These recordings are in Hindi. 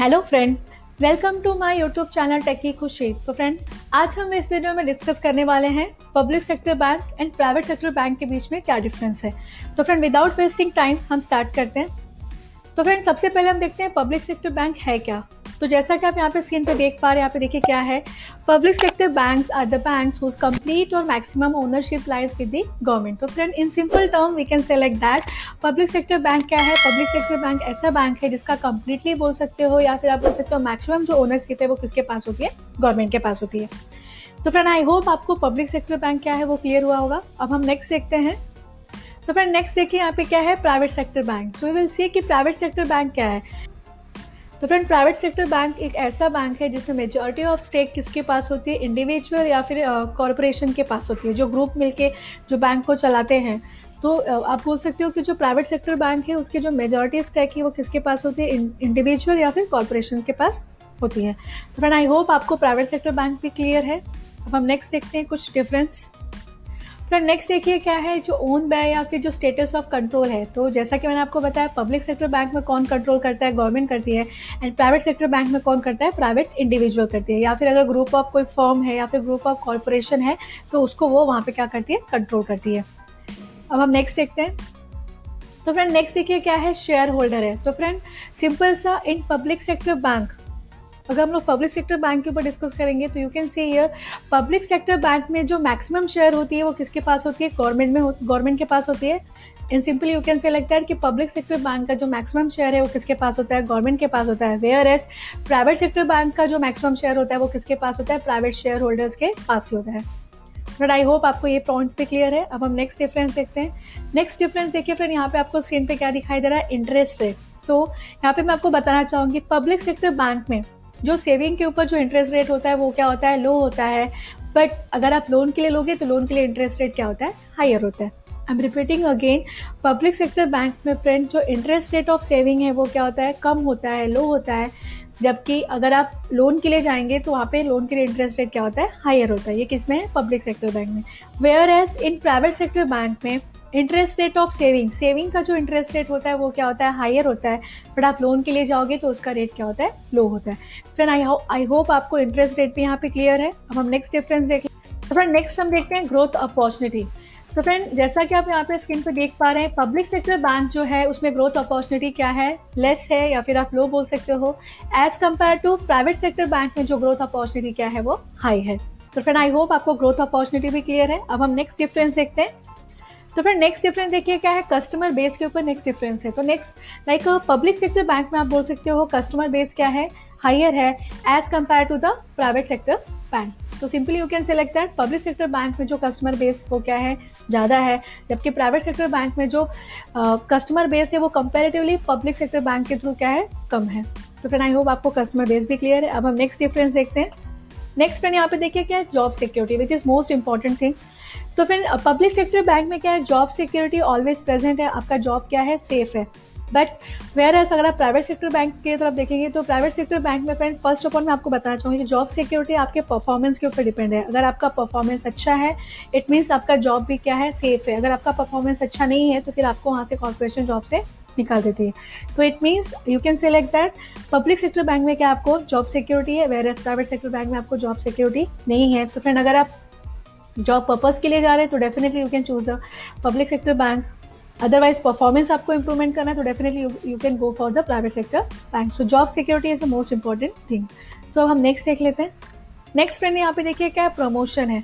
Hello friend welcome to my YouTube channel techie Khushi तो फ्रेंड आज हम इस वीडियो में डिस्कस करने वाले हैं public sector bank and private sector bank के बीच में क्या डिफरेंस है। तो फ्रेंड विदाउट वेस्टिंग टाइम हम स्टार्ट करते हैं। तो फ्रेंड सबसे पहले हम देखते हैं पब्लिक सेक्टर बैंक है क्या। तो जैसा कि आप यहाँ पे स्क्रीन पे देख पा रहे हैं, यहाँ पे देखिए क्या है। Public sector banks are the banks whose complete और maximum ownership lies with the government तो friend in simple term we can say like that public sector bank क्या है? पब्लिक सेक्टर बैंक ऐसा बैंक है जिसका कंप्लीटली बोल सकते हो या फिर आप बोल सकते हो मैक्सिमम जो ओनरशिप है वो किसके पास होती है? गवर्नमेंट के पास होती है। तो फ्रेंड आई होप आपको पब्लिक सेक्टर बैंक क्या है वो क्लियर हुआ होगा। अब हम नेक्स्ट देखते हैं। तो फ्रेंड नेक्स्ट देखिए यहाँ पे क्या है? Private sector bank so we will see कि प्राइवेट सेक्टर बैंक क्या है। तो फ्रेंड प्राइवेट सेक्टर बैंक एक ऐसा बैंक है जिसमें मेजोरिटी ऑफ़ स्टेक किसके पास होती है? इंडिविजुअल या फिर कॉरपोरेशन के पास होती है, जो ग्रुप मिलके जो बैंक को चलाते हैं। तो आप बोल सकते हो कि जो प्राइवेट सेक्टर बैंक है, उसकी जो मेजोरिटी स्टेक है, वो किसके पास होती है? इंडिविजुअल या फिर कॉरपोरेशन के पास होती है। तो फ्रेंड आई होप आपको प्राइवेट सेक्टर बैंक भी क्लियर है। अब हम नेक्स्ट देखते हैं कुछ डिफरेंस फिर नेक्स्ट देखिए क्या है, जो ओन बाय या फिर जो स्टेटस ऑफ़ कंट्रोल है तो जैसा कि मैंने आपको बताया पब्लिक सेक्टर बैंक में कौन कंट्रोल करता है गवर्नमेंट करती है एंड प्राइवेट सेक्टर बैंक में कौन करता है प्राइवेट इंडिविजुअल करती है। या फिर अगर ग्रुप ऑफ़ कोई फर्म है या फिर ग्रुप ऑफ़ कॉरपोरेशन है तो उसको वो वहाँ पर क्या करती है कंट्रोल करती है। अब हम नेक्स्ट देखते हैं। तो फ्रेंड नेक्स्ट देखिए क्या है शेयर होल्डर है। तो फ्रेंड सिंपल सा इन पब्लिक सेक्टर बैंक अगर हम लोग पब्लिक सेक्टर बैंक के ऊपर डिस्कस करेंगे तो you can see here public sector bank में जो मैक्सिमम शेयर होती है, वो किसके पास होती है? गवर्नमेंट में गवर्नमेंट के पास होती है। इन सिंपली यू कैन से लगता है कि पब्लिक सेक्टर बैंक का जो मैक्सिमम शेयर है, वो किसके पास होता है? गवर्नमेंट के पास होता है। Whereas private sector bank का जो मैक्सिमम शेयर होता है, वो किसके पास होता है? प्राइवेट शेयर होल्डर्स के पास ही होता है। बट आई होप आपको ये पॉइंट्स भी क्लियर है। अब हम नेक्स्ट डिफरेंस देखते हैं। नेक्स्ट डिफरेंस देखिए फिर यहाँ पे आपको स्क्रीन पे क्या दिखाई दे रहा है? इंटरेस्ट रेट सो यहाँ पे मैं आपको बताना चाहूँगी पब्लिक सेक्टर बैंक में जो सेविंग के ऊपर जो इंटरेस्ट रेट होता है, वो क्या होता है? लो होता है। बट अगर आप लोन के लिए लोगे तो लोन के लिए इंटरेस्ट रेट क्या होता है? हायर होता है। I am repeating again public sector bank में फ्रेंड जो इंटरेस्ट रेट ऑफ़ सेविंग है, वो क्या होता है? कम होता है लो होता है। जबकि अगर आप लोन के लिए जाएँगे तो वहाँ पे लोन के लिए इंटरेस्ट रेट क्या होता है? हायर होता है। ये किसमें है? पब्लिक सेक्टर बैंक में। Whereas in private sector bank में interest rate of saving saving का जो इंटरेस्ट रेट होता है, वो क्या होता है? हायर होता है। बट आप लोन के लिए जाओगे तो उसका रेट क्या होता है? लो होता है। फिर आई आई होप आपको इंटरेस्ट रेट भी यहाँ पे क्लियर है। अब हम नेक्स्ट डिफरेंस देख तो फ्रेंड नेक्स्ट हम देखते हैं ग्रोथ अपॉर्चुनिटी तो फ्रेंड जैसा कि आप यहाँ पे स्क्रीन पे देख पा रहे हैं पब्लिक सेक्टर बैंक जो है, उसमें ग्रोथ अपॉर्चुनिटी क्या है? लेस है या फिर आप लो बोल सकते हो? As compare to private sector bank में जो ग्रोथ अपॉर्चुनिटी क्या है, वो हाई है। तो फ्रेंड आई होप आपको ग्रोथ अपॉर्चुनिटी भी क्लियर है। अब हम नेक्स्ट डिफरेंस देखते हैं। तो फिर नेक्स्ट डिफरेंस देखिए क्या है? कस्टमर बेस के ऊपर नेक्स्ट डिफरेंस है। तो next like public sector bank में आप बोल सकते हो कस्टमर बेस क्या है? हायर है as compare to the private sector bank तो simply you can select that public sector bank में जो कस्टमर बेस वो क्या है? ज़्यादा है। जबकि प्राइवेट सेक्टर बैंक में जो कस्टमर बेस है वो कंपेरेटिवली पब्लिक सेक्टर बैंक के थ्रू क्या है? कम है। तो फिर आई होप आपको कस्टमर बेस भी क्लियर है। अब हम नेक्स्ट डिफरेंस देखते हैं। नेक्स्ट फ्रेंड यहाँ पे देखिए क्या है? Job security which is most important thing तो फिर पब्लिक सेक्टर बैंक में क्या है? जॉब सिक्योरिटी ऑलवेज प्रेजेंट है। आपका जॉब क्या है? सेफ़ है। बट वेयर एस अगर आप प्राइवेट सेक्टर बैंक की तरफ़ देखेंगे तो प्राइवेट सेक्टर बैंक में फ्रेंड फ़र्स्ट ऑफ़ ऑल मैं आपको बताना चाहूँगी कि जॉब सिक्योरिटी आपके परफॉर्मेंस के ऊपर डिपेंड है। अगर आपका परफॉर्मेंस अच्छा है इट मीन्स आपका जॉब भी क्या है? सेफ़ है। अगर आपका परफॉर्मेंस अच्छा नहीं है तो फिर आपको वहाँ से कॉर्पोरेशन जॉब से निकाल देती है। तो it means you can select that public sector bank में क्या आपको जॉब सिक्योरिटी है एज प्राइवेट सेक्टर बैंक में आपको जॉब सिक्योरिटी नहीं है। तो फ्रेंड अगर आप जॉब पर्पज के लिए जा रहे हैं तो definitely you can choose a public sector bank otherwise performance आपको इंप्रूवमेंट करना है तो definitely you can go for the private sector bank so job security is the most important thing तो अब हम नेक्स्ट देख लेते हैं. नेक्स्ट फ्रेंड यहाँ पे देखिए क्या प्रमोशन है.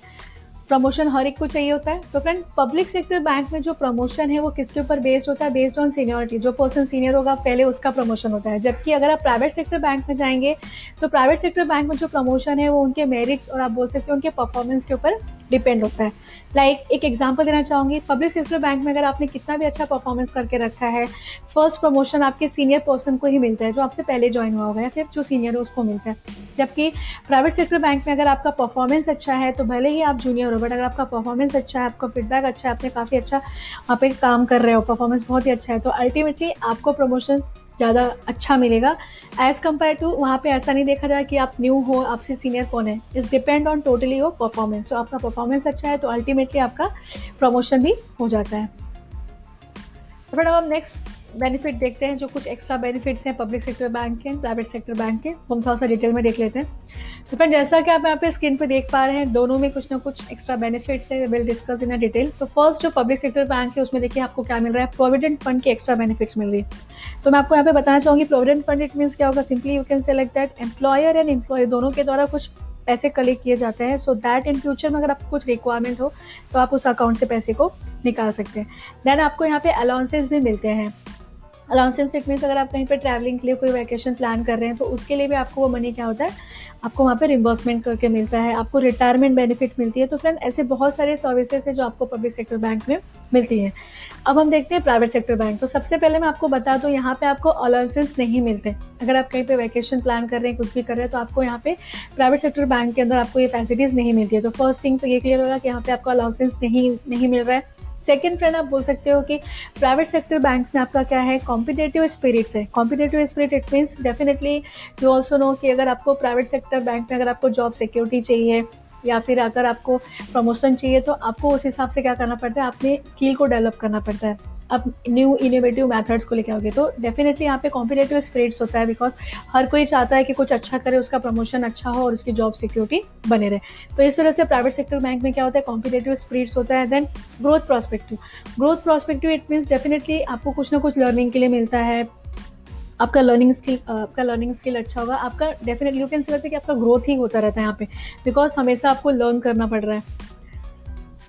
प्रमोशन हर एक को चाहिए होता है. तो फ्रेंड पब्लिक सेक्टर बैंक में जो प्रमोशन है, वो किसके ऊपर बेस्ड होता है? बेस्ड ऑन सीनियोरिटी जो पर्सन सीनियर होगा, पहले उसका प्रमोशन होता है. जबकि अगर आप प्राइवेट सेक्टर बैंक में जाएँगे तो प्राइवेट सेक्टर बैंक में जो प्रमोशन है, वो उनके मेरिट्स और आप बोल सकते हो उनके परफॉर्मेंस के ऊपर डिपेंड होता है। लाइक like, एक एग्ज़ाम्पल देना चाहूँगी पब्लिक सेक्टर बैंक में अगर आपने कितना भी अच्छा परफॉर्मेंस करके रखा है फ़र्स्ट प्रमोशन आपके सीनियर पर्सन को ही मिलता है जो आपसे पहले ज्वाइन हुआ होगा या फिर जो सीनियर है उसको मिलता है। जबकि प्राइवेट सेक्टर बैंक में अगर आपका परफॉर्मेंस अच्छा है तो भले ही आप जूनियर हो बट अगर आपका परफॉर्मेंस अच्छा है आपका फीडबैक अच्छा है आपने काफ़ी अच्छा वहाँ पे काम कर रहे हो परफॉर्मेंस बहुत ही अच्छा है तो अल्टीमेटली आपको प्रमोशन ज़्यादा अच्छा मिलेगा। एज़ कंपेयर टू वहाँ पे ऐसा नहीं देखा जाए कि आप न्यू हो, आपसे सीनियर कौन है। It's depend on totally your performance तो आपका परफॉर्मेंस अच्छा है तो अल्टीमेटली आपका प्रमोशन भी हो जाता है। तो फिर अब हम नेक्स्ट बेनिफिट देखते हैं, जो कुछ एक्स्ट्रा बेनिफिट्स हैं पब्लिक सेक्टर बैंक के प्राइवेट सेक्टर बैंक के हम थोड़ा सा डिटेल में देख लेते हैं। तो फ्रेंड जैसा कि आप यहाँ पे स्क्रीन पे देख पा रहे हैं, दोनों में कुछ ना कुछ एक्स्ट्रा बेनिफिट्स है विल डिस्कस इन डिटेल तो फ़र्स्ट जो पब्लिक सेक्टर बैंक है, उसमें देखिए आपको क्या मिल रहा है प्रोविडेंट फंड के एक्स्ट्रा बेनिफिट्स मिल रही है। तो मैं आपको यहाँ पे बताना चाहूँगी प्रोविडेंट फंड इट मीन्स क्या होगा? Simply you can say like that employer and employ दोनों के द्वारा कुछ पैसे कलेक्ट किए जाते हैं। सो दैट इन फ्यूचर में अगर आपको कुछ रिक्वायरमेंट हो तो आप उस अकाउंट से पैसे को निकाल सकते हैं। देन आपको यहाँ पे अलाउंसेज भी मिलते हैं। अलाउंसेस इट मीन्स अगर आप कहीं पर ट्रैवलिंग के लिए कोई वैकेशन प्लान कर रहे हैं तो उसके लिए भी आपको वो मनी क्या होता है? आपको वहाँ पर रिम्बर्समेंट करके मिलता है, आपको रिटायरमेंट बेनिफिट मिलती है। तो फ्रेंड ऐसे बहुत सारे सर्विसेज़ है जो आपको पब्लिक सेक्टर बैंक में मिलती हैं। अब हम देखते हैं प्राइवेट सेक्टर बैंक तो सबसे पहले मैं आपको बता दूँ, यहाँ पे आपको अलाउंसेस नहीं मिलते। अगर आप कहीं पे वैकेशन प्लान कर रहे हैं, कुछ भी कर रहे हैं तो आपको यहाँ पे प्राइवेट सेक्टर बैंक के अंदर आपको ये फैसिलिटीज़ नहीं मिलती है। तो फ़र्स्ट थिंग तो ये क्लियर होगा कि यहाँ पे आपको अलाउंसेस नहीं नहीं मिल रहा है। सेकेंड फ्रेंड आप बोल सकते हो कि प्राइवेट सेक्टर बैंक्स में आपका क्या है? कॉम्पिटेटिव स्पिरिट्स है। Competitive spirit it means definitely you also know कि अगर आपको प्राइवेट सेक्टर बैंक में अगर आपको जॉब सिक्योरिटी चाहिए या फिर अगर आपको प्रमोशन चाहिए तो आपको उस हिसाब से क्या करना पड़ता है? अपने स्किल को डेवलप करना पड़ता है। अब न्यू इनोवेटिव मेथड्स को लेकर आओगे तो डेफिनेटली यहाँ पे कॉम्पिटेटिव स्पिरिट्स होता है बिकॉज़ हर कोई चाहता है कि कुछ अच्छा करे, उसका प्रमोशन अच्छा हो और उसकी जॉब सिक्योरिटी बने रहे। तो इस तरह से प्राइवेट सेक्टर बैंक में क्या होता है कॉम्पिटेटिव स्पिरिट्स होता है then growth prospective growth prospective it means definitely आपको कुछ ना कुछ लर्निंग के लिए मिलता है। आपका लर्निंग स्किल आपका लर्निंग स्किल अच्छा होगा। आपका डेफिनेटली यू कैन से कि आपका ग्रोथ ही होता रहता है यहाँ पे। बिकॉज़ हमेशा आपको लर्न करना पड़ रहा है।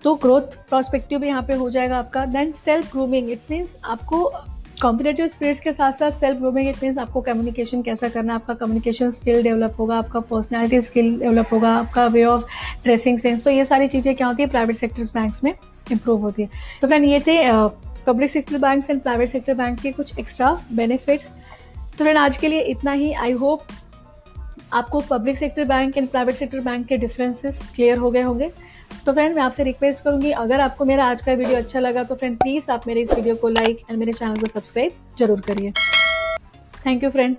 तो ग्रोथ प्रोस्पेक्टिव भी यहाँ पे हो जाएगा आपका. Then self grooming it means आपको कॉम्पिटेटिव स्पिरिट्स के साथ साथ सेल्फ ग्रूमिंग इट मीन्स आपको कम्युनिकेशन कैसा करना आपका कम्युनिकेशन स्किल डेवलप होगा, आपका पर्सनैलिटी स्किल डेवलप होगा, आपका वे ऑफ़ ड्रेसिंग सेंस तो ये सारी चीज़ें क्या होती है? प्राइवेट सेक्टर्स बैंक्स में इंप्रूव होती है. तो फ्रेंड ये थे public sector bank and private sector bank के कुछ एक्स्ट्रा बेनिफिट्स तो फ्रेंड आज के लिए इतना ही. आई होप आपको public sector bank and private sector bank के डिफरेंसेस क्लियर हो गए होंगे। तो फ्रेंड मैं आपसे रिक्वेस्ट करूँगी, अगर आपको मेरा आज का वीडियो अच्छा लगा तो फ्रेंड प्लीज़ आप मेरे इस वीडियो को लाइक एंड मेरे चैनल को सब्सक्राइब ज़रूर करिए। Thank you friend